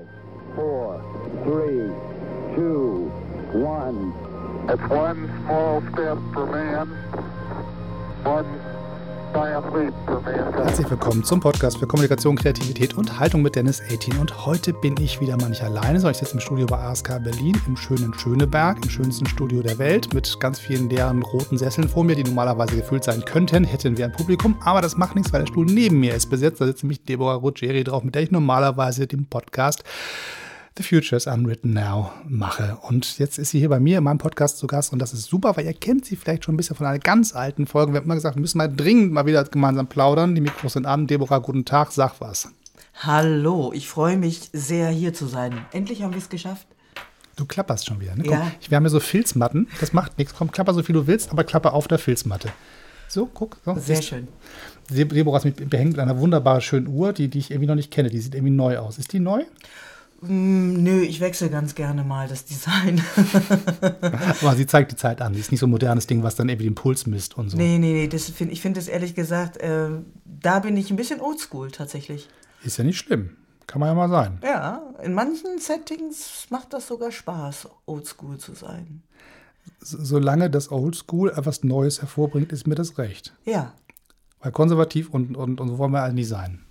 Five, four, three, two, one. It's one small step for man, one Herzlich willkommen zum Podcast für Kommunikation, Kreativität und Haltung mit Dennis 18. Und heute bin ich wieder mal nicht alleine, sondern ich sitze im Studio bei ASK Berlin im schönen Schöneberg, im schönsten Studio der Welt, mit ganz vielen leeren roten Sesseln vor mir, die normalerweise gefüllt sein könnten, hätten wir ein Publikum. Aber das macht nichts, weil der Stuhl neben mir ist besetzt. Da sitzt nämlich Deborah Ruggieri drauf, mit der ich normalerweise den Podcast The Future is Unwritten Now mache. Und jetzt ist sie hier bei mir in meinem Podcast zu Gast und das ist super, weil ihr kennt sie vielleicht schon ein bisschen von einer ganz alten Folge. Wir haben immer gesagt, wir müssen mal dringend mal wieder gemeinsam plaudern. Die Mikros sind an. Deborah, guten Tag, sag was. Hallo, ich freue mich sehr hier zu sein. Endlich haben wir es geschafft. Du klapperst schon wieder. Ne? Ja. Komm, ich, wir haben hier so Filzmatten. Das macht nichts. Komm, klapper so viel du willst, aber klapper auf der Filzmatte. So, guck. So, Sehr schön. Deb- Deborah ist mich behängt mit einer wunderbar schönen Uhr, die, die ich irgendwie noch nicht kenne. Die sieht irgendwie neu aus. Ist die neu? Mm, nö, ich wechsle ganz gerne mal das Design. Aber sie zeigt die Zeit an. Sie ist nicht so ein modernes Ding, was dann irgendwie den Puls misst und so. nee, nee, nee, das find, ich finde es ehrlich gesagt, äh, da bin ich ein bisschen oldschool tatsächlich. Ist ja nicht schlimm. Kann man ja mal sein. Ja, in manchen Settings macht das sogar Spaß, oldschool zu sein. Solange das Oldschool etwas Neues hervorbringt, ist mir das recht. Ja. Weil konservativ und, und, und so wollen wir alle nie sein.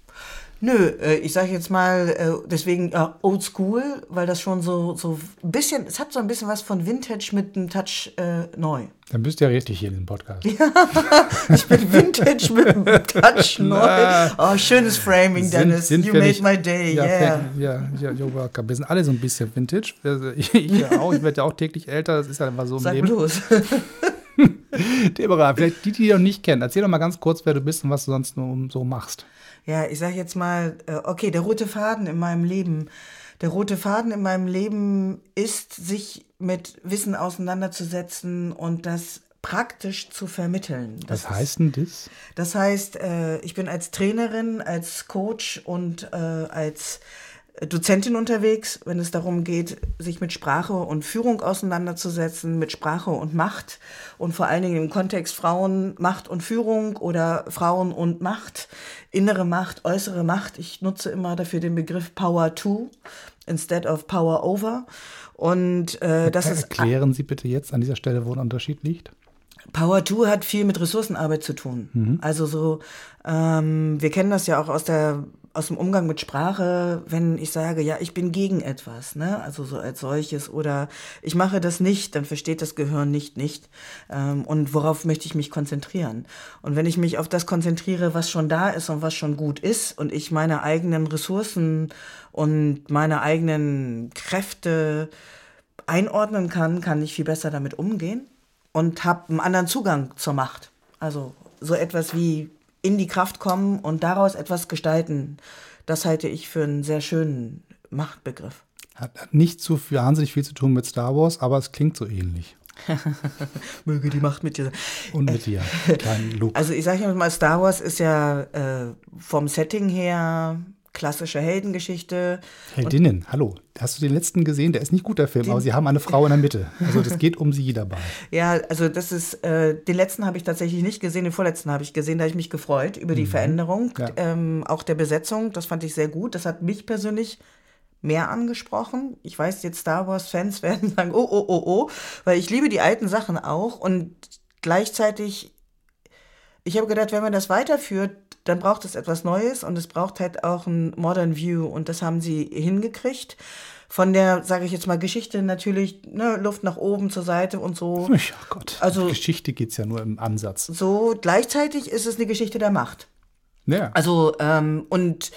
Nö, äh, ich sage jetzt mal, äh, deswegen äh, oldschool, weil das schon so, so ein bisschen, es hat so ein bisschen was von Vintage mit einem Touch äh, neu. Dann bist du ja richtig hier in diesem Podcast. Ich bin Vintage mit einem Touch neu. Oh, schönes Framing, Sind- Dennis. sind you made nicht- my day, Ja, yeah. ja, ja, you're welcome. Wir sind alle so ein bisschen Vintage. Also Ich, ich ja auch. Ich werde ja auch täglich älter. Das ist ja einfach so im Sag Leben. bloß. Deborah, vielleicht die, die dich noch nicht kennen. Erzähl doch mal ganz kurz, wer du bist und was du sonst so machst. Ja, ich sag jetzt mal, äh, okay, der rote Faden in meinem Leben. Der rote Faden in meinem Leben ist, sich mit Wissen auseinanderzusetzen und das praktisch zu vermitteln. Das Was heißt denn das? Das heißt, äh, ich bin als Trainerin, als Coach und äh, als Dozentin unterwegs, wenn es darum geht, sich mit Sprache und Führung auseinanderzusetzen, mit Sprache und Macht und vor allen Dingen im Kontext Frauen, Macht und Führung oder Frauen und Macht, innere Macht, äußere Macht. Ich nutze immer dafür den Begriff Power to instead of Power over. Und äh, das ist Erklären Sie bitte jetzt an dieser Stelle, wo ein Unterschied liegt. Power 2 hat viel mit Ressourcenarbeit zu tun. Also so, ähm, wir kennen das ja auch aus der aus dem Umgang mit Sprache, wenn ich sage, ja, ich bin gegen etwas, ne, also so als solches oder ich mache das nicht, dann versteht das Gehirn nicht nicht ähm, und worauf möchte ich mich konzentrieren? Und wenn ich mich auf das konzentriere, was schon da ist und was schon gut ist und ich meine eigenen Ressourcen und meine eigenen Kräfte einordnen kann, kann ich viel besser damit umgehen und habe einen anderen Zugang zur Macht. Also so etwas wie in die Kraft kommen und daraus etwas gestalten, das halte ich für einen sehr schönen Machtbegriff. Hat, nicht so viel, wahnsinnig viel zu tun mit Star Wars, aber es klingt so ähnlich. Möge die Macht mit dir sein. Und mit dir, kleinen Luke. Also ich sage mal, Star Wars ist ja äh, vom Setting her klassische Heldengeschichte. Heldinnen, hallo. Hast du den letzten gesehen? Der ist nicht gut, der Film, aber sie haben eine Frau in der Mitte. Also das geht um sie dabei. Ja, also das ist, äh, den letzten habe ich tatsächlich nicht gesehen, den vorletzten habe ich gesehen, da habe ich mich gefreut über die Veränderung, Ja. ähm, auch der Besetzung, das fand ich sehr gut, das hat mich persönlich mehr angesprochen. Ich weiß, jetzt Star Wars-Fans werden sagen, oh, oh, oh, oh, weil ich liebe die alten Sachen auch und gleichzeitig, ich habe gedacht, wenn man das weiterführt, dann braucht es etwas Neues und es braucht halt auch ein Modern View und das haben sie hingekriegt. Von der, sage ich jetzt mal, Geschichte natürlich, ne, Luft nach oben, zur Seite und so. Ja Gott, Also- Geschichte geht es ja nur im Ansatz. So, gleichzeitig ist es eine Geschichte der Macht. Ja. Also, ähm, und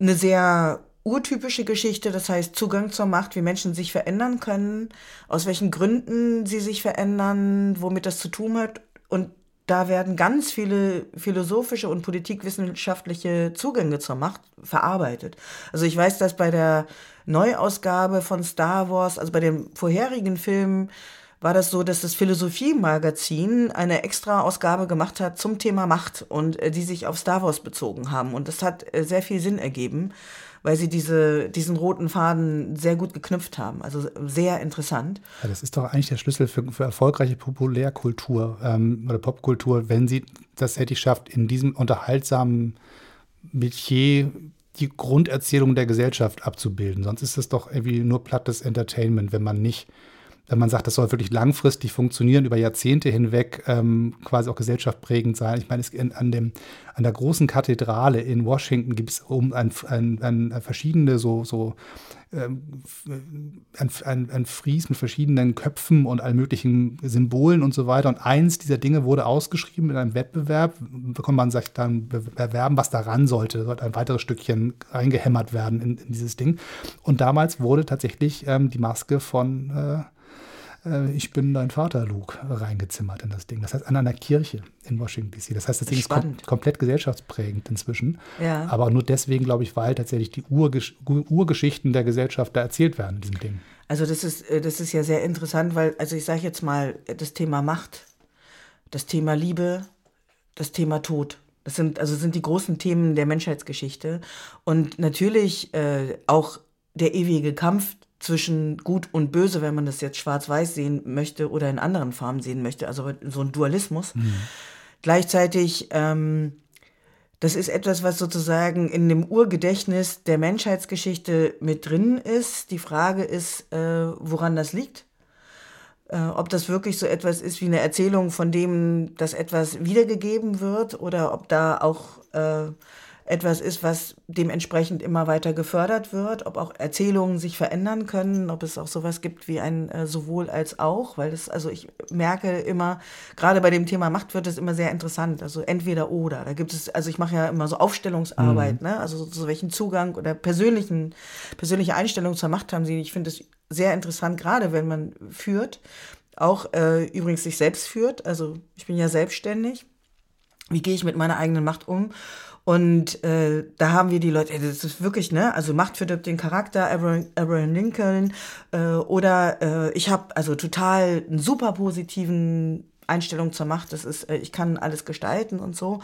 eine sehr urtypische Geschichte, das heißt Zugang zur Macht, wie Menschen sich verändern können, aus welchen Gründen sie sich verändern, womit das zu tun hat. Und da werden ganz viele philosophische und politikwissenschaftliche Zugänge zur Macht verarbeitet. Also ich weiß, dass bei der Neuausgabe von Star Wars, also bei den vorherigen Filmen, war das so, dass das Philosophie-Magazin eine extra Ausgabe gemacht hat zum Thema Macht und äh, die sich auf Star Wars bezogen haben. Und das hat äh, sehr viel Sinn ergeben, weil sie diese, diesen roten Faden sehr gut geknüpft haben. Also sehr interessant. Ja, das ist doch eigentlich der Schlüssel für, für erfolgreiche Populärkultur ähm, oder Popkultur, wenn sie das hätte schafft, in diesem unterhaltsamen Metier die Grunderzählung der Gesellschaft abzubilden. Sonst ist es doch irgendwie nur plattes Entertainment, wenn man nicht wenn man sagt, das soll wirklich langfristig funktionieren, über Jahrzehnte hinweg ähm, quasi auch gesellschaftsprägend sein. Ich meine, es, an, dem, an der großen Kathedrale in Washington gibt es um ein, ein, ein, verschiedene so, so ähm, ein, ein, ein Fries mit verschiedenen Köpfen und allen möglichen Symbolen und so weiter. Und eins dieser Dinge wurde ausgeschrieben in einem Wettbewerb. Da konnte man sich dann bewerben, was daran sollte. Sollte ein weiteres Stückchen reingehämmert werden in, in dieses Ding. Und damals wurde tatsächlich ähm, die Maske von äh, äh, ich bin dein Vater, Luke, reingezimmert in das Ding. Das heißt, an einer Kirche in Washington DC. Das heißt, das Ding Spannend. ist kom komplett gesellschaftsprägend inzwischen. Ja. Aber nur deswegen, glaube ich, weil tatsächlich die Urgesch Urgeschichten der Gesellschaft da erzählt werden in diesem Ding. Also das ist, äh, das ist ja sehr interessant, weil, also ich sage jetzt mal, das Thema Macht, das Thema Liebe, das Thema Tod. Das sind, also sind die großen Themen der Menschheitsgeschichte. Und natürlich äh, auch der ewige Kampf zwischen Gut und Böse, wenn man das jetzt schwarz-weiß sehen möchte oder in anderen Farben sehen möchte, also so ein Dualismus. Mhm. Gleichzeitig, ähm, das ist etwas, was sozusagen in dem Urgedächtnis der Menschheitsgeschichte mit drin ist. Die Frage ist, äh, woran das liegt. Äh, ob das wirklich so etwas ist wie eine Erzählung, von dem das etwas wiedergegeben wird, oder ob da auch äh, etwas ist, was dementsprechend immer weiter gefördert wird, ob auch Erzählungen sich verändern können, ob es auch sowas gibt wie ein äh, sowohl als auch, weil das, also ich merke immer, gerade bei dem Thema Macht wird es immer sehr interessant, also entweder oder. Da gibt es, also ich mache ja immer so Aufstellungsarbeit, mhm. ne? also so, so welchen Zugang oder persönlichen, persönliche Einstellung zur Macht haben sie. Ich finde es sehr interessant, gerade wenn man führt, auch äh, übrigens sich selbst führt, also ich bin ja selbstständig. Wie gehe ich mit meiner eigenen Macht um? Und äh, da haben wir die Leute, das ist wirklich, ne, also Macht verdirbt den Charakter, Abraham, Abraham Lincoln. Äh, oder äh, ich habe also total einen super positiven Einstellung zur Macht. Das ist, äh, ich kann alles gestalten und so.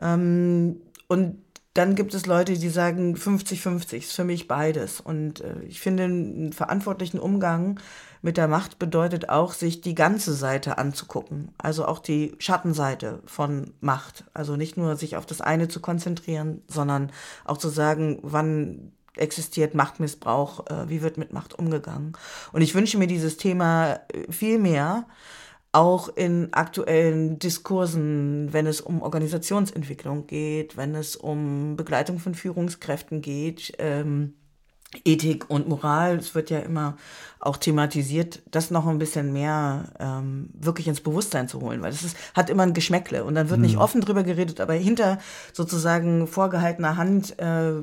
Ähm, und dann gibt es Leute, die sagen 50-50, ist für mich beides. Und äh, ich finde einen verantwortlichen Umgang mit der Macht bedeutet auch, sich die ganze Seite anzugucken. Also auch die Schattenseite von Macht. Also nicht nur sich auf das eine zu konzentrieren, sondern auch zu sagen, wann existiert Machtmissbrauch, äh, wie wird mit Macht umgegangen. Und ich wünsche mir dieses Thema äh, viel mehr, auch in aktuellen Diskursen, wenn es um Organisationsentwicklung geht, wenn es um Begleitung von Führungskräften geht. Ähm, Ethik und Moral, es wird ja immer auch thematisiert, das noch ein bisschen mehr ähm, wirklich ins Bewusstsein zu holen, weil das ist, hat immer ein Geschmäckle und dann wird mhm. nicht offen drüber geredet, aber hinter sozusagen vorgehaltener Hand äh,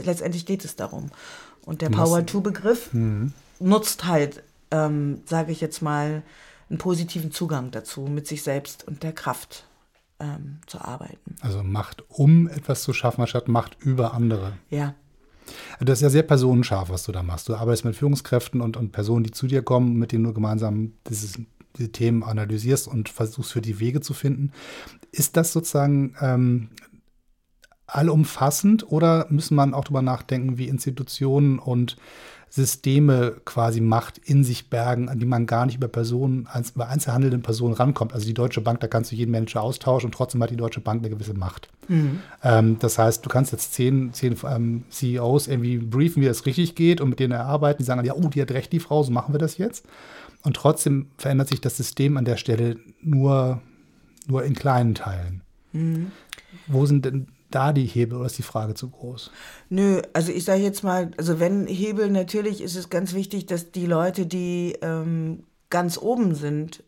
letztendlich geht es darum. Und der Power-to-Begriff mhm. nutzt halt, ähm, sage ich jetzt mal, einen positiven Zugang dazu, mit sich selbst und der Kraft ähm, zu arbeiten. Also Macht, um etwas zu schaffen, anstatt Macht über andere. Ja, das ist ja sehr personenscharf, was du da machst. Du arbeitest mit Führungskräften und, und Personen, die zu dir kommen, mit denen du gemeinsam dieses, diese Themen analysierst und versuchst für die Wege zu finden. Ist das sozusagen ähm, allumfassend oder müssen man auch darüber nachdenken, wie Institutionen und Systeme quasi Macht in sich bergen, an die man gar nicht über Personen, über einzelhandelnde Personen rankommt. Also die Deutsche Bank, da kannst du jeden Manager austauschen und trotzdem hat die Deutsche Bank eine gewisse Macht. Mhm. Ähm, das heißt, du kannst jetzt zehn, zehn ähm, CEOs irgendwie briefen, wie das richtig geht und mit denen erarbeiten. Die sagen, ja, oh, die hat recht, die Frau, so machen wir das jetzt. Und trotzdem verändert sich das System an der Stelle nur, nur in kleinen Teilen. Mhm. Wo sind denn da die Hebel oder ist die Frage zu groß? Nö, also ich sage jetzt mal, also wenn Hebel, natürlich ist es ganz wichtig, dass die Leute, die ähm, ganz oben sind,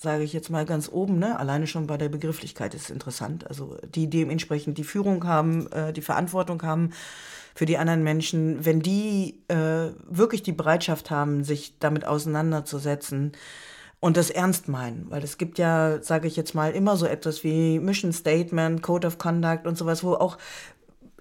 sage ich jetzt mal ganz oben, ne? alleine schon bei der Begrifflichkeit ist interessant, also die dementsprechend die Führung haben, äh, die Verantwortung haben für die anderen Menschen, wenn die äh, wirklich die Bereitschaft haben, sich damit auseinanderzusetzen, und das ernst meinen, weil es gibt ja, sage ich jetzt mal, immer so etwas wie Mission Statement, Code of Conduct und sowas, wo auch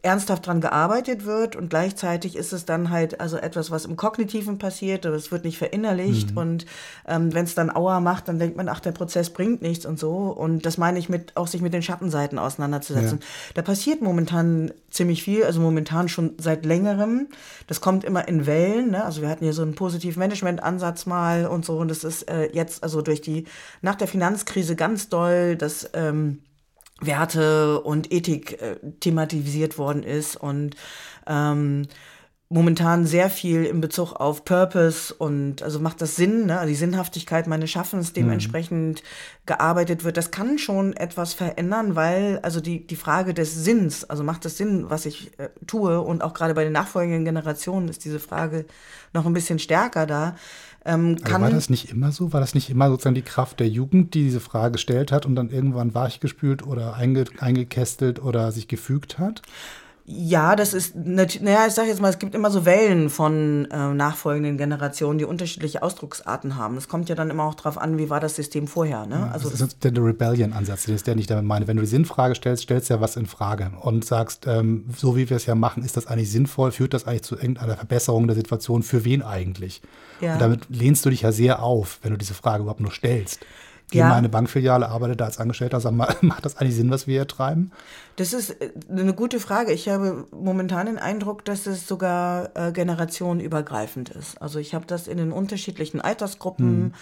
ernsthaft dran gearbeitet wird und gleichzeitig ist es dann halt also etwas, was im Kognitiven passiert, aber es wird nicht verinnerlicht mhm. und ähm, wenn es dann Auer macht, dann denkt man, ach, der Prozess bringt nichts und so und das meine ich mit, auch sich mit den Schattenseiten auseinanderzusetzen. Ja. Da passiert momentan ziemlich viel, also momentan schon seit längerem. Das kommt immer in Wellen, ne? also wir hatten hier so einen positiven Management-Ansatz mal und so und das ist äh, jetzt also durch die, nach der Finanzkrise ganz doll, dass ähm, Werte und Ethik äh, thematisiert worden ist und ähm, momentan sehr viel in Bezug auf Purpose und also macht das Sinn, ne? die Sinnhaftigkeit meines Schaffens dementsprechend mhm. gearbeitet wird. Das kann schon etwas verändern, weil also die, die Frage des Sinns, also macht das Sinn, was ich äh, tue und auch gerade bei den nachfolgenden Generationen ist diese Frage noch ein bisschen stärker da. Ähm, kann war das nicht immer so? War das nicht immer sozusagen die Kraft der Jugend, die diese Frage gestellt hat und dann irgendwann weichgespült oder einge, eingekästelt oder sich gefügt hat? Ja, das ist, naja, ich sage jetzt mal, es gibt immer so Wellen von äh, nachfolgenden Generationen, die unterschiedliche Ausdrucksarten haben. Es kommt ja dann immer auch darauf an, wie war das System vorher. Ne? Ja, also das ist der Rebellion-Ansatz, das ist der nicht damit meine. Wenn du die Sinnfrage stellst, stellst du ja was in Frage und sagst, ähm, so wie wir es ja machen, ist das eigentlich sinnvoll, führt das eigentlich zu irgendeiner Verbesserung der Situation, für wen eigentlich? Ja. Und damit lehnst du dich ja sehr auf, wenn du diese Frage überhaupt nur stellst. Geh ja. mal in eine Bankfiliale, arbeite da als Angestellter, sag mal, macht das eigentlich Sinn, was wir hier treiben? Das ist äh, eine gute Frage. Ich habe momentan den Eindruck, dass es sogar äh, generationenübergreifend ist. Also ich habe das in den unterschiedlichen Altersgruppen.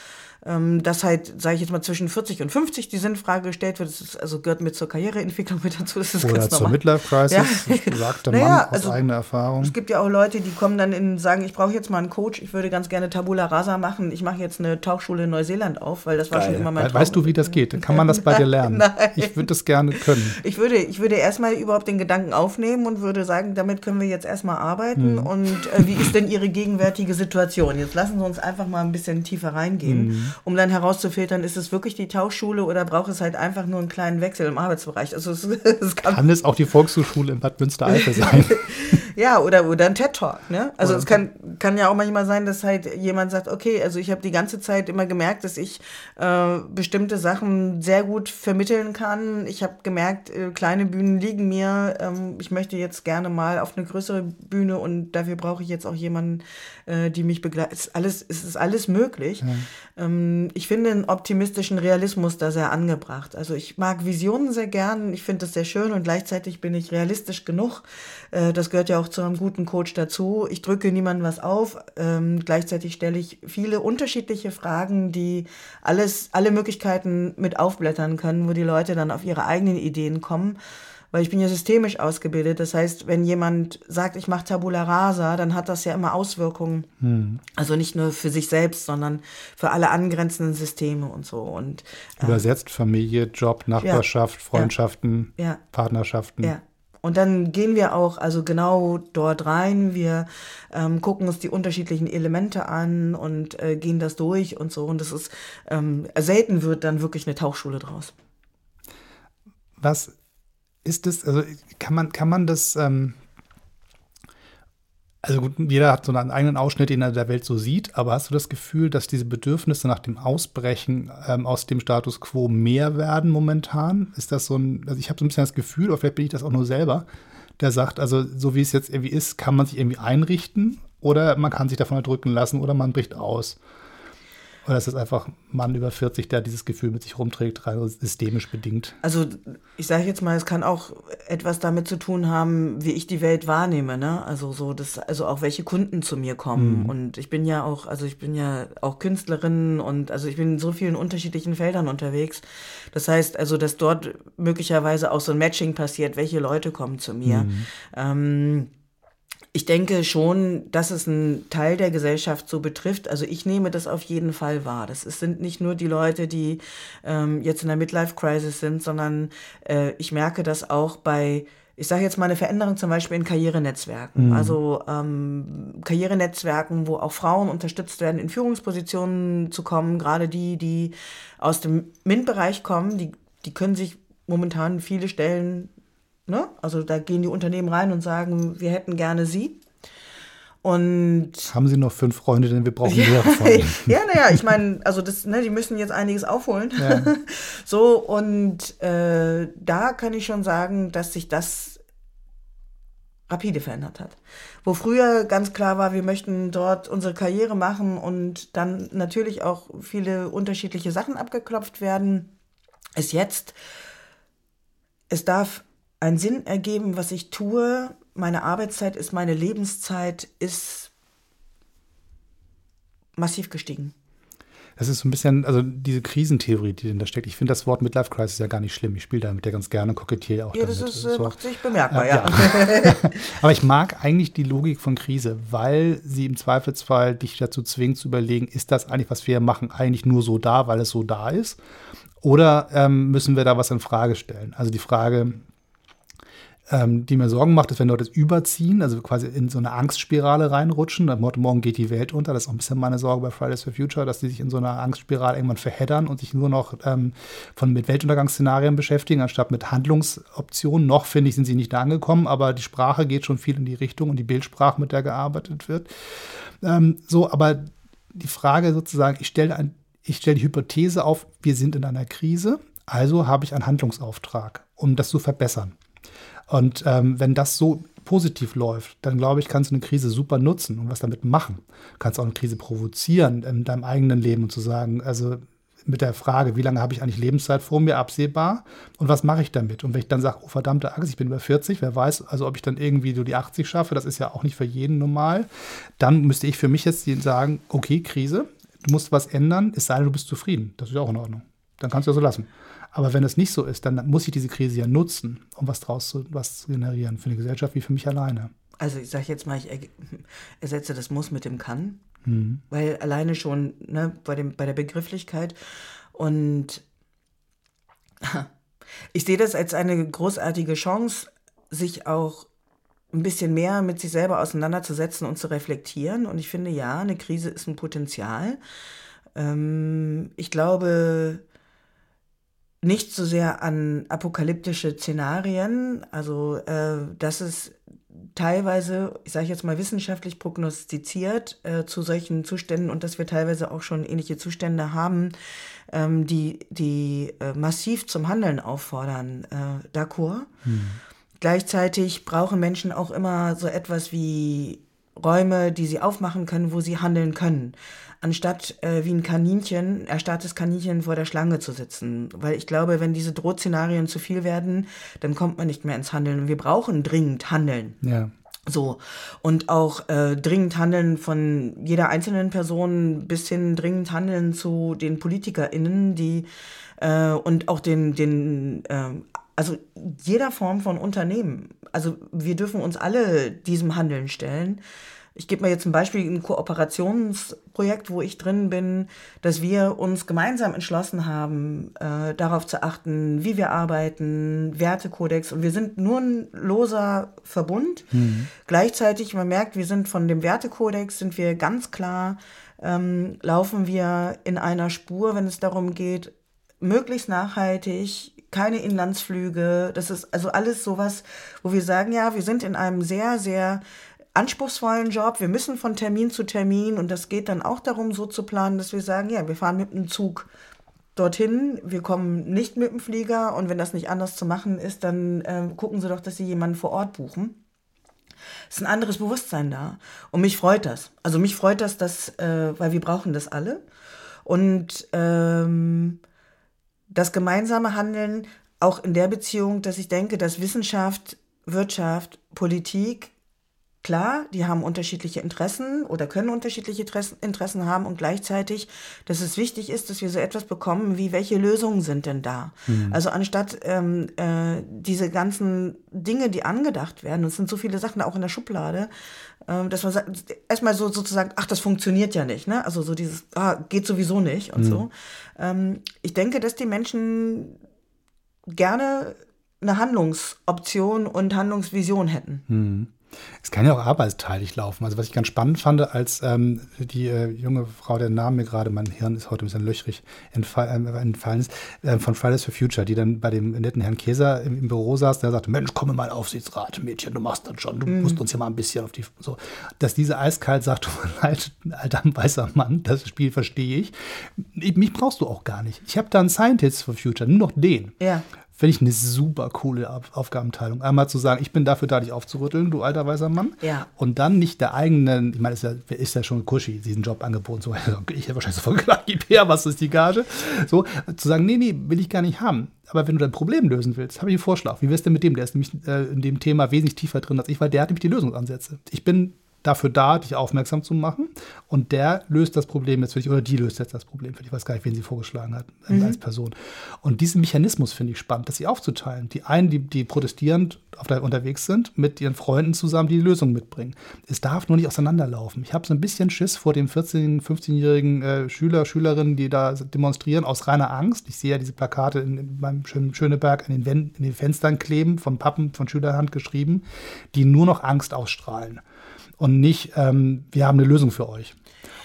Hm ähm, dass halt, sage ich jetzt mal, zwischen 40 und 50 die Sinnfrage gestellt wird. Das ist, also gehört mit zur Karriereentwicklung mit dazu. Das ist Oder ganz zur Midlife-Crisis, ja. sagt der naja, Mann aus also, eigener Erfahrung. Es gibt ja auch Leute, die kommen dann in sagen, ich brauche jetzt mal einen Coach, ich würde ganz gerne Tabula Rasa machen, ich mache jetzt eine Tauchschule in Neuseeland auf, weil das war Geil. schon immer mein Traum. Weißt du, wie das geht? Kann man das bei dir lernen? Nein. Ich würde das gerne können. Ich würde, ich würde erstmal überhaupt den Gedanken aufnehmen und würde sagen, damit können wir jetzt erstmal arbeiten. Hm. Und äh, wie ist denn Ihre gegenwärtige Situation? Jetzt lassen Sie uns einfach mal ein bisschen tiefer reingehen, hm. Um dann herauszufinden, rauszufiltern, ist es wirklich die Tauchschule oder braucht es halt einfach nur einen kleinen Wechsel im Arbeitsbereich? Also es, es kann, kann, es auch die Volkshochschule in Bad Münstereifel sein? ja, oder, oder ein TED-Talk. Ne? Also es kann, kann ja auch manchmal sein, dass halt jemand sagt, okay, also ich habe die ganze Zeit immer gemerkt, dass ich äh, bestimmte Sachen sehr gut vermitteln kann. Ich habe gemerkt, äh, kleine Bühnen liegen mir. Ähm, ich möchte jetzt gerne mal auf eine größere Bühne und dafür brauche ich jetzt auch jemanden, äh, die mich begleitet. Es ist alles, es ist alles möglich. Ja. Ähm, ich finde einen optimistischen Realismus da sehr angebracht. Also ich mag Visionen sehr gern. Ich finde das sehr schön und gleichzeitig bin ich realistisch genug. Äh, das gehört ja auch zu einem guten Coach dazu. Ich drücke niemandem was auf. Ähm, gleichzeitig stelle ich viele unterschiedliche Fragen, die alles, alle Möglichkeiten mit aufblättern können, wo die Leute dann auf ihre eigenen Ideen kommen weil ich bin ja systemisch ausgebildet. Das heißt, wenn jemand sagt, ich mache Tabula Rasa, dann hat das ja immer Auswirkungen. Hm. Also nicht nur für sich selbst, sondern für alle angrenzenden Systeme und so. Und, äh, Übersetzt Familie, Job, Nachbarschaft, ja, Freundschaften, ja, Partnerschaften. Ja. Und dann gehen wir auch also genau dort rein. Wir ähm, gucken uns die unterschiedlichen Elemente an und äh, gehen das durch und so. Und das ist ähm, selten wird dann wirklich eine Tauchschule draus. Was ist es, also kann man, kann man das, ähm, also gut, jeder hat so einen eigenen Ausschnitt, den er der Welt so sieht, aber hast du das Gefühl, dass diese Bedürfnisse nach dem Ausbrechen ähm, aus dem Status quo mehr werden momentan? Ist das so ein, also ich habe so ein bisschen das Gefühl, oder vielleicht bin ich das auch nur selber, der sagt, also so wie es jetzt irgendwie ist, kann man sich irgendwie einrichten oder man kann sich davon erdrücken lassen oder man bricht aus. Oder ist das einfach Mann über 40, der dieses Gefühl mit sich rumträgt, rein systemisch bedingt? Also ich sage jetzt mal, es kann auch etwas damit zu tun haben, wie ich die Welt wahrnehme. Ne? Also so, das, also auch welche Kunden zu mir kommen. Mhm. Und ich bin ja auch, also ich bin ja auch Künstlerin und also ich bin in so vielen unterschiedlichen Feldern unterwegs. Das heißt also, dass dort möglicherweise auch so ein Matching passiert, welche Leute kommen zu mir. Mhm. Ähm, ich denke schon, dass es einen Teil der Gesellschaft so betrifft. Also ich nehme das auf jeden Fall wahr. Das ist, sind nicht nur die Leute, die ähm, jetzt in der Midlife-Crisis sind, sondern äh, ich merke das auch bei ich sage jetzt mal eine Veränderung zum Beispiel in Karrierenetzwerken. Mhm. Also ähm, Karrierenetzwerken, wo auch Frauen unterstützt werden, in Führungspositionen zu kommen. Gerade die, die aus dem MINT-Bereich kommen, die, die können sich momentan viele Stellen Ne? Also da gehen die Unternehmen rein und sagen, wir hätten gerne sie. Und haben Sie noch fünf Freunde, denn wir brauchen mehr Ihnen. ja, naja, ich meine, also das, ne, die müssen jetzt einiges aufholen. Ja. so, und äh, da kann ich schon sagen, dass sich das rapide verändert hat. Wo früher ganz klar war, wir möchten dort unsere Karriere machen und dann natürlich auch viele unterschiedliche Sachen abgeklopft werden, ist jetzt, es darf einen Sinn ergeben, was ich tue. Meine Arbeitszeit ist meine Lebenszeit, ist massiv gestiegen. Das ist so ein bisschen, also diese Krisentheorie, die da steckt. Ich finde das Wort Midlife Crisis ja gar nicht schlimm. Ich spiele damit ja ganz gerne, kokettiere auch Ja, damit. das ist, so. macht sich bemerkbar, Äh, ja. Aber ich mag eigentlich die Logik von Krise, weil sie im Zweifelsfall dich dazu zwingt zu überlegen, ist das eigentlich, was wir machen, eigentlich nur so da, weil es so da ist? Oder ähm, müssen wir da was in Frage stellen? Also die Frage, ähm, die mir Sorgen macht, ist, wenn Leute es überziehen, also quasi in so eine Angstspirale reinrutschen, dann morgen geht die Welt unter. Das ist auch ein bisschen meine Sorge bei Fridays for Future, dass die sich in so einer Angstspirale irgendwann verheddern und sich nur noch ähm, von mit Weltuntergangsszenarien beschäftigen, anstatt mit Handlungsoptionen. Noch, finde ich, sind sie nicht da angekommen, aber die Sprache geht schon viel in die Richtung und die Bildsprache, mit der gearbeitet wird. Ähm, so, aber die Frage sozusagen, ich stelle ein, ich stelle die Hypothese auf, wir sind in einer Krise, also habe ich einen Handlungsauftrag, um das zu verbessern. Und ähm, wenn das so positiv läuft, dann glaube ich, kannst du eine Krise super nutzen und was damit machen. Du kannst auch eine Krise provozieren in deinem eigenen Leben und zu sagen, also mit der Frage, wie lange habe ich eigentlich Lebenszeit vor mir absehbar und was mache ich damit? Und wenn ich dann sage, oh verdammte Axt, ich bin über 40, wer weiß, also ob ich dann irgendwie so die 80 schaffe, das ist ja auch nicht für jeden normal, dann müsste ich für mich jetzt sagen, okay, Krise, du musst was ändern, es sei denn, du bist zufrieden. Das ist ja auch in Ordnung. Dann kannst du ja so lassen. Aber wenn es nicht so ist, dann muss ich diese Krise ja nutzen, um was draus zu, was zu generieren, für eine Gesellschaft wie für mich alleine. Also ich sage jetzt mal, ich ersetze das Muss mit dem Kann, weil alleine schon ne, bei, dem, bei der Begrifflichkeit und ich sehe das als eine großartige Chance, sich auch ein bisschen mehr mit sich selber auseinanderzusetzen und zu reflektieren. Und ich finde, ja, eine Krise ist ein Potenzial. Ähm, ich glaube nicht so sehr an apokalyptische Szenarien, also äh, dass es teilweise, ich sage jetzt mal wissenschaftlich prognostiziert äh, zu solchen Zuständen und dass wir teilweise auch schon ähnliche Zustände haben, ähm, die, die äh, massiv zum Handeln auffordern. Äh, D'accord. Gleichzeitig brauchen Menschen auch immer so etwas wie Räume, die sie aufmachen können, wo sie handeln können. Anstatt äh, wie ein Kaninchen, erstarrtes Kaninchen vor der Schlange zu sitzen. Weil ich glaube, wenn diese Drohszenarien zu viel werden, dann kommt man nicht mehr ins Handeln. Und wir brauchen dringend Handeln. Ja. So. Und auch äh, dringend Handeln von jeder einzelnen Person bis hin dringend Handeln zu den PolitikerInnen, die äh, und auch den, den äh, also jeder Form von Unternehmen. Also wir dürfen uns alle diesem Handeln stellen. Ich gebe mir jetzt ein Beispiel, ein Kooperationsprojekt, wo ich drin bin, dass wir uns gemeinsam entschlossen haben, äh, darauf zu achten, wie wir arbeiten, Wertekodex. Und wir sind nur ein loser Verbund. Gleichzeitig, man merkt, wir sind von dem Wertekodex, sind wir ganz klar, ähm, laufen wir in einer Spur, wenn es darum geht, möglichst nachhaltig, keine Inlandsflüge. Das ist also alles sowas, wo wir sagen, ja, wir sind in einem sehr, sehr anspruchsvollen Job. Wir müssen von Termin zu Termin und das geht dann auch darum, so zu planen, dass wir sagen, ja, wir fahren mit einem Zug dorthin, wir kommen nicht mit dem Flieger und wenn das nicht anders zu machen ist, dann äh, gucken Sie doch, dass Sie jemanden vor Ort buchen. Es ist ein anderes Bewusstsein da. Und mich freut das. Also mich freut das, dass, äh, weil wir brauchen das alle. Und ähm, das gemeinsame Handeln auch in der Beziehung, dass ich denke, dass Wissenschaft, Wirtschaft, Politik, klar, die haben unterschiedliche Interessen oder können unterschiedliche Interessen- haben und gleichzeitig, dass es wichtig ist, dass wir so etwas bekommen, wie welche Lösungen sind denn da? Also anstatt ähm, äh, diese ganzen Dinge, die angedacht werden, und es sind so viele Sachen auch in der Schublade, ähm, dass man sagt, erstmal so sozusagen, ach, das funktioniert ja nicht, ne? Also so dieses, ah, geht sowieso nicht und so. Ähm, ich denke, dass die Menschen gerne eine Handlungsoption und Handlungsvision hätten. Es kann ja auch arbeitsteilig laufen. Also was ich ganz spannend fand, als ähm, die äh, junge Frau, der Name mir gerade, mein Hirn ist heute ein bisschen löchrig entfall, äh, entfallen ist, äh, von Fridays for Future, die dann bei dem netten Herrn Käser im, im Büro saß, der sagte, Mensch, komm in mal Aufsichtsrat, Mädchen, du machst das schon, du musst uns ja mal ein bisschen auf die, so, dass diese eiskalt sagt, tut mir leid, alter weißer Mann, das Spiel verstehe ich. Mich brauchst du auch gar nicht. Ich habe da einen Scientist for Future, nur noch den. Ja. Finde ich eine super coole Auf- Aufgabenteilung. Einmal zu sagen, ich bin dafür da, dich aufzurütteln, du alter weißer Mann. Ja. Und dann nicht der eigenen, ich meine, ist ja, ist ja schon Kuschi, diesen Job angeboten. So, ich hätte wahrscheinlich sofort gesagt, gib her, was ist die Gage? So, zu sagen, nee, nee, will ich gar nicht haben. Aber wenn du dein Problem lösen willst, habe ich einen Vorschlag. Wie wär's denn mit dem? Der ist nämlich äh, in dem Thema wesentlich tiefer drin als ich, weil der hat nämlich die Lösungsansätze. Ich bin dafür da, dich aufmerksam zu machen. Und der löst das Problem jetzt für dich, oder die löst jetzt das Problem für dich. Ich weiß gar nicht, wen sie vorgeschlagen hat äh, mhm. als Person. Und diesen Mechanismus finde ich spannend, das sie aufzuteilen. Die einen, die, die protestierend auf der, unterwegs sind, mit ihren Freunden zusammen, die die Lösung mitbringen. Es darf nur nicht auseinanderlaufen. Ich habe so ein bisschen Schiss vor den 14-, 15-jährigen äh, Schüler, Schülerinnen, die da demonstrieren, aus reiner Angst. Ich sehe ja diese Plakate in, in meinem schönen Schöneberg in den, Wänden, in den Fenstern kleben, von Pappen, von Schülerhand geschrieben, die nur noch Angst ausstrahlen und nicht, ähm, wir haben eine Lösung für euch.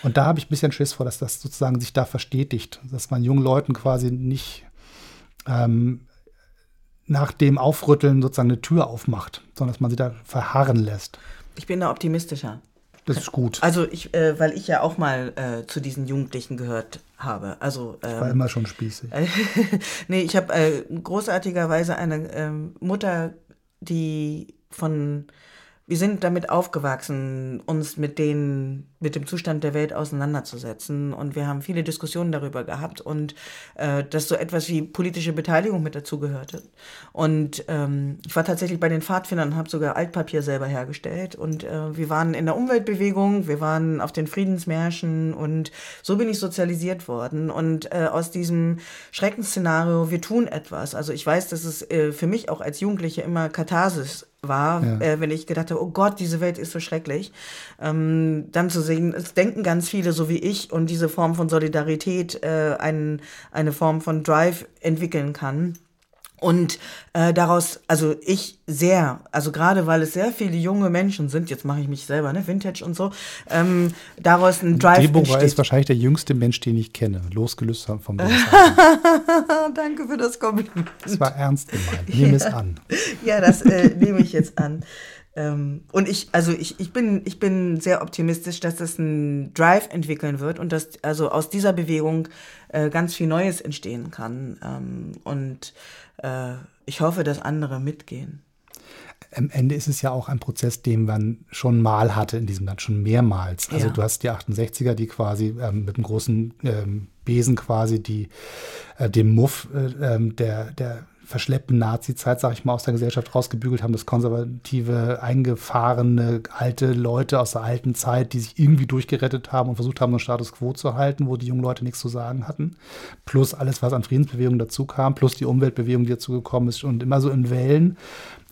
Und da habe ich ein bisschen Schiss vor, dass das sozusagen sich da verstetigt, dass man jungen Leuten quasi nicht ähm, nach dem Aufrütteln sozusagen eine Tür aufmacht, sondern dass man sie da verharren lässt. Ich bin da optimistischer. Das ist gut. Also ich, äh, weil ich ja auch mal äh, zu diesen Jugendlichen gehört habe. Also ähm, war immer schon spießig. nee, ich habe äh, großartigerweise eine ähm, Mutter, die von wir sind damit aufgewachsen, uns mit den, mit dem Zustand der Welt auseinanderzusetzen. Und wir haben viele Diskussionen darüber gehabt und äh, dass so etwas wie politische Beteiligung mit dazugehörte. Und ähm, ich war tatsächlich bei den Pfadfindern und habe sogar Altpapier selber hergestellt. Und äh, wir waren in der Umweltbewegung, wir waren auf den Friedensmärschen und so bin ich sozialisiert worden. Und äh, aus diesem Schreckensszenario, wir tun etwas. Also ich weiß, dass es äh, für mich auch als Jugendliche immer Katharsis war, ja. äh, wenn ich gedacht habe, oh Gott, diese Welt ist so schrecklich. Ähm, dann zu sehen, es denken ganz viele so wie ich und diese Form von Solidarität äh, ein, eine Form von Drive entwickeln kann. Und äh, daraus, also ich sehr, also gerade weil es sehr viele junge Menschen sind, jetzt mache ich mich selber, ne, Vintage und so, ähm, daraus ein Drive Deborah entsteht. ist wahrscheinlich der jüngste Mensch, den ich kenne, losgelöst vom Danke für das Kompliment. Das war ernst gemeint, nehme ja. es an. Ja, das äh, nehme ich jetzt an. Ähm, und ich, also ich, ich, bin, ich bin sehr optimistisch, dass das ein Drive entwickeln wird und dass also aus dieser Bewegung äh, ganz viel Neues entstehen kann. Ähm, und äh, ich hoffe, dass andere mitgehen. Am Ende ist es ja auch ein Prozess, den man schon mal hatte in diesem Land, schon mehrmals. Also ja. du hast die 68er, die quasi ähm, mit einem großen ähm, Besen quasi die, äh, dem Muff äh, ähm, der, der verschleppten Nazi-Zeit, sag ich mal, aus der Gesellschaft rausgebügelt haben, das konservative, eingefahrene, alte Leute aus der alten Zeit, die sich irgendwie durchgerettet haben und versucht haben, den Status quo zu halten, wo die jungen Leute nichts zu sagen hatten. Plus alles, was an Friedensbewegungen dazu kam, plus die Umweltbewegung, die dazu gekommen ist und immer so in Wellen.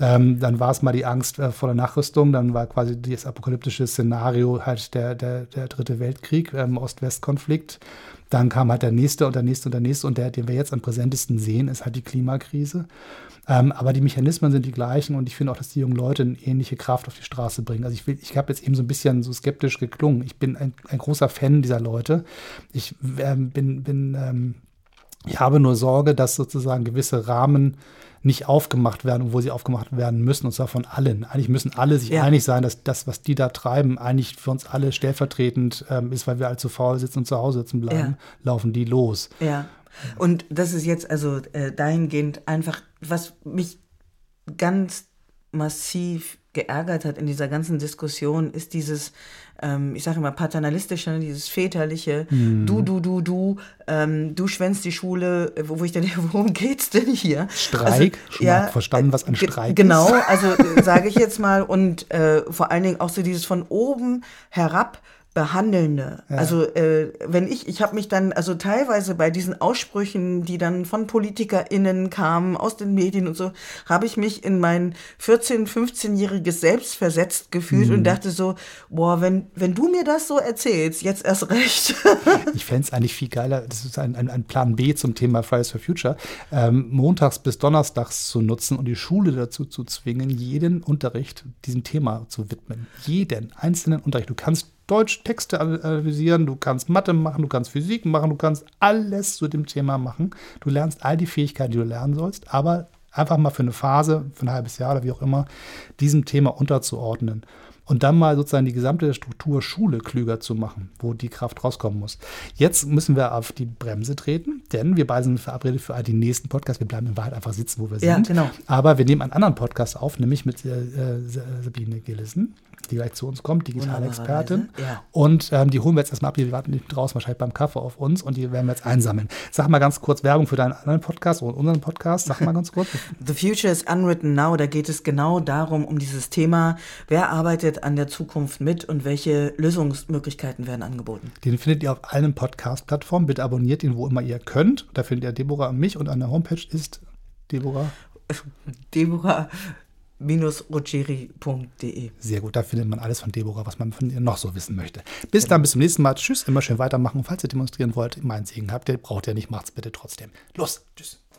Ähm, dann war es mal die Angst äh, vor der Nachrüstung, dann war quasi das apokalyptische Szenario halt der, der, der dritte Weltkrieg, ähm, Ost-West-Konflikt. Dann kam halt der nächste und der nächste und der nächste und der, den wir jetzt am präsentesten sehen, ist halt die Klimakrise. Ähm, aber die Mechanismen sind die gleichen und ich finde auch, dass die jungen Leute eine ähnliche Kraft auf die Straße bringen. Also ich, ich habe jetzt eben so ein bisschen so skeptisch geklungen. Ich bin ein, ein großer Fan dieser Leute. Ich ähm, bin, bin ähm, ich habe nur Sorge, dass sozusagen gewisse Rahmen nicht aufgemacht werden, obwohl sie aufgemacht werden müssen, und zwar von allen. Eigentlich müssen alle sich ja. einig sein, dass das, was die da treiben, eigentlich für uns alle stellvertretend ähm, ist, weil wir allzu faul sitzen und zu Hause sitzen bleiben, ja. laufen die los. Ja. Und das ist jetzt also äh, dahingehend einfach, was mich ganz massiv geärgert hat in dieser ganzen Diskussion, ist dieses, ähm, ich sage immer paternalistische, ne, dieses väterliche, mhm. du, du, du, du, ähm, du schwänzt die Schule, wo, wo ich denke, worum geht's denn hier? Streik, also, schon ja, verstanden, was ein Streik genau, ist. Genau, also äh, sage ich jetzt mal und äh, vor allen Dingen auch so dieses von oben herab Behandelnde. Ja. Also äh, wenn ich, ich habe mich dann, also teilweise bei diesen Aussprüchen, die dann von PolitikerInnen kamen, aus den Medien und so, habe ich mich in mein 14-, 15-jähriges Selbst versetzt gefühlt mhm. und dachte so, boah, wenn, wenn du mir das so erzählst, jetzt erst recht. ich fände es eigentlich viel geiler, das ist ein, ein, ein, Plan B zum Thema Fridays for Future, ähm, montags bis donnerstags zu nutzen und die Schule dazu zu zwingen, jeden Unterricht diesem Thema zu widmen. Jeden einzelnen Unterricht. Du kannst Deutsch Texte analysieren, du kannst Mathe machen, du kannst Physik machen, du kannst alles zu dem Thema machen. Du lernst all die Fähigkeiten, die du lernen sollst, aber einfach mal für eine Phase, für ein halbes Jahr oder wie auch immer, diesem Thema unterzuordnen. Und dann mal sozusagen die gesamte Struktur Schule klüger zu machen, wo die Kraft rauskommen muss. Jetzt müssen wir auf die Bremse treten, denn wir beide sind verabredet für die nächsten Podcasts. Wir bleiben in Wahrheit einfach sitzen, wo wir ja, sind. Genau. Aber wir nehmen einen anderen Podcast auf, nämlich mit äh, äh Sabine Gillissen die gleich zu uns kommt, Digitalexpertin. Ja. Und ähm, die holen wir jetzt erstmal ab, die warten nicht draußen wahrscheinlich beim Kaffee auf uns und die werden wir jetzt einsammeln. Sag mal ganz kurz Werbung für deinen anderen Podcast und unseren Podcast. Sag mal ganz kurz. The Future is Unwritten Now, da geht es genau darum, um dieses Thema, wer arbeitet an der Zukunft mit und welche Lösungsmöglichkeiten werden angeboten. Den findet ihr auf allen Podcast-Plattformen. Bitte abonniert ihn, wo immer ihr könnt. Da findet ihr Deborah und mich und an der Homepage ist Deborah. Deborah-ruggieri.de Sehr gut, da findet man alles von Deborah, was man von ihr noch so wissen möchte. Bis dann, bis zum nächsten Mal. Tschüss, immer schön weitermachen. Falls ihr demonstrieren wollt, meinen Segen habt ihr, braucht ihr nicht, macht's bitte trotzdem. Los, tschüss.